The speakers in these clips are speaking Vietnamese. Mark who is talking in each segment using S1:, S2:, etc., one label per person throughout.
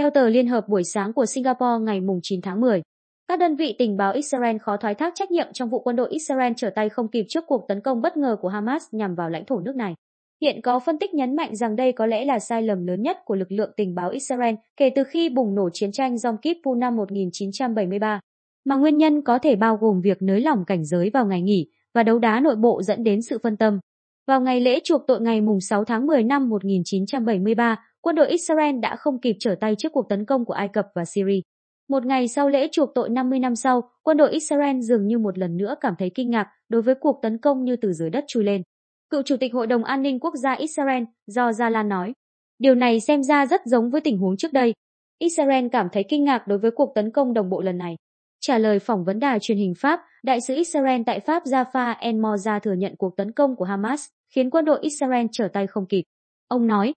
S1: Theo tờ Liên hợp buổi sáng của Singapore ngày 9 tháng 10, các đơn vị tình báo Israel khó thoái thác trách nhiệm trong vụ quân đội Israel trở tay không kịp trước cuộc tấn công bất ngờ của Hamas nhằm vào lãnh thổ nước này. Hiện có phân tích nhấn mạnh rằng đây có lẽ là sai lầm lớn nhất của lực lượng tình báo Israel kể từ khi bùng nổ chiến tranh Yom Kippur năm 1973, mà nguyên nhân có thể bao gồm việc nới lỏng cảnh giới vào ngày nghỉ và đấu đá nội bộ dẫn đến sự phân tâm. Vào ngày lễ chuộc tội ngày 6 tháng 10 năm 1973, quân đội Israel đã không kịp trở tay trước cuộc tấn công của Ai Cập và Syria. Một ngày sau lễ chuộc tội 50 năm sau, quân đội Israel dường như một lần nữa cảm thấy kinh ngạc đối với cuộc tấn công như từ dưới đất chui lên. Cựu Chủ tịch Hội đồng An ninh Quốc gia Israel, Do Zalan nói, điều này xem ra rất giống với tình huống trước đây. Israel cảm thấy kinh ngạc đối với cuộc tấn công đồng bộ lần này. Trả lời phỏng vấn đài truyền hình Pháp, đại sứ Israel tại Pháp Jaffa El-Moza thừa nhận cuộc tấn công của Hamas khiến quân đội Israel trở tay không kịp. Ông nói,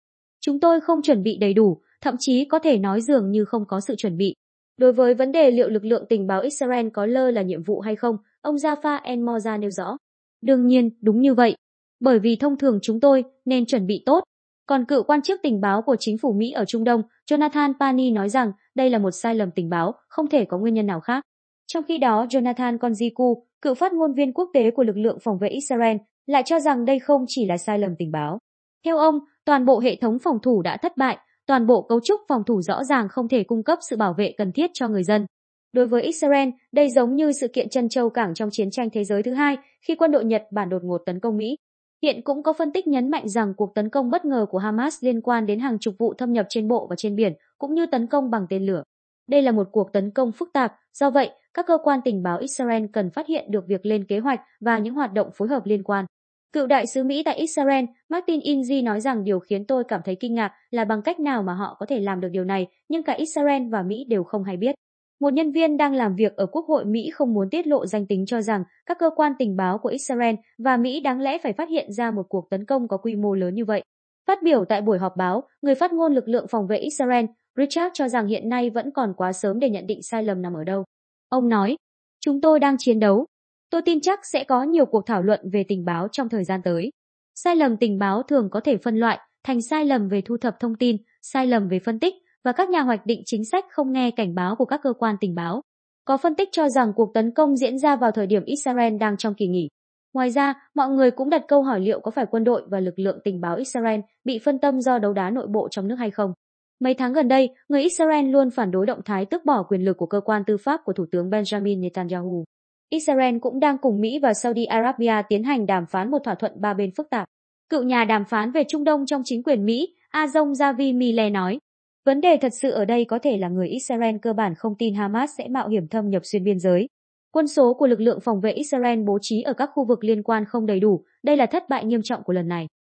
S1: chúng tôi không chuẩn bị đầy đủ, thậm chí có thể nói dường như không có sự chuẩn bị. Đối với vấn đề liệu lực lượng tình báo Israel có lơ là nhiệm vụ hay không, ông Jaffa El-Moza nêu rõ. Đương nhiên, đúng như vậy. Bởi vì thông thường chúng tôi nên chuẩn bị tốt. Còn cựu quan chức tình báo của chính phủ Mỹ ở Trung Đông, Jonathan Pani nói rằng đây là một sai lầm tình báo, không thể có nguyên nhân nào khác. Trong khi đó, Jonathan Konjiku, cựu phát ngôn viên quốc tế của lực lượng phòng vệ Israel, lại cho rằng đây không chỉ là sai lầm tình báo. Theo ông, toàn bộ hệ thống phòng thủ đã thất bại, toàn bộ cấu trúc phòng thủ rõ ràng không thể cung cấp sự bảo vệ cần thiết cho người dân. Đối với Israel, đây giống như sự kiện chân châu cảng trong chiến tranh thế giới thứ hai, khi quân đội Nhật Bản đột ngột tấn công Mỹ. Hiện cũng có phân tích nhấn mạnh rằng cuộc tấn công bất ngờ của Hamas liên quan đến hàng chục vụ thâm nhập trên bộ và trên biển, cũng như tấn công bằng tên lửa. Đây là một cuộc tấn công phức tạp, do vậy, các cơ quan tình báo Israel cần phát hiện được việc lên kế hoạch và những hoạt động phối hợp liên quan. Cựu đại sứ Mỹ tại Israel, Martin Inzi nói rằng điều khiến tôi cảm thấy kinh ngạc là bằng cách nào mà họ có thể làm được điều này, nhưng cả Israel và Mỹ đều không hay biết. Một nhân viên đang làm việc ở Quốc hội Mỹ không muốn tiết lộ danh tính cho rằng các cơ quan tình báo của Israel và Mỹ đáng lẽ phải phát hiện ra một cuộc tấn công có quy mô lớn như vậy. Phát biểu tại buổi họp báo, người phát ngôn lực lượng phòng vệ Israel, Richard cho rằng hiện nay vẫn còn quá sớm để nhận định sai lầm nằm ở đâu. Ông nói, chúng tôi đang chiến đấu. Tôi tin chắc sẽ có nhiều cuộc thảo luận về tình báo trong thời gian tới. Sai lầm tình báo thường có thể phân loại thành sai lầm về thu thập thông tin, sai lầm về phân tích và các nhà hoạch định chính sách không nghe cảnh báo của các cơ quan tình báo. Có phân tích cho rằng cuộc tấn công diễn ra vào thời điểm Israel đang trong kỳ nghỉ. Ngoài ra, mọi người cũng đặt câu hỏi liệu có phải quân đội và lực lượng tình báo Israel bị phân tâm do đấu đá nội bộ trong nước hay không. Mấy tháng gần đây, người Israel luôn phản đối động thái tước bỏ quyền lực của cơ quan tư pháp của Thủ tướng Benjamin Netanyahu. Israel cũng đang cùng Mỹ và Saudi Arabia tiến hành đàm phán một thỏa thuận ba bên phức tạp. Cựu nhà đàm phán về Trung Đông trong chính quyền Mỹ, Azong Javi Mile nói, vấn đề thật sự ở đây có thể là người Israel cơ bản không tin Hamas sẽ mạo hiểm thâm nhập xuyên biên giới. Quân số của lực lượng phòng vệ Israel bố trí ở các khu vực liên quan không đầy đủ, đây là thất bại nghiêm trọng của lần này.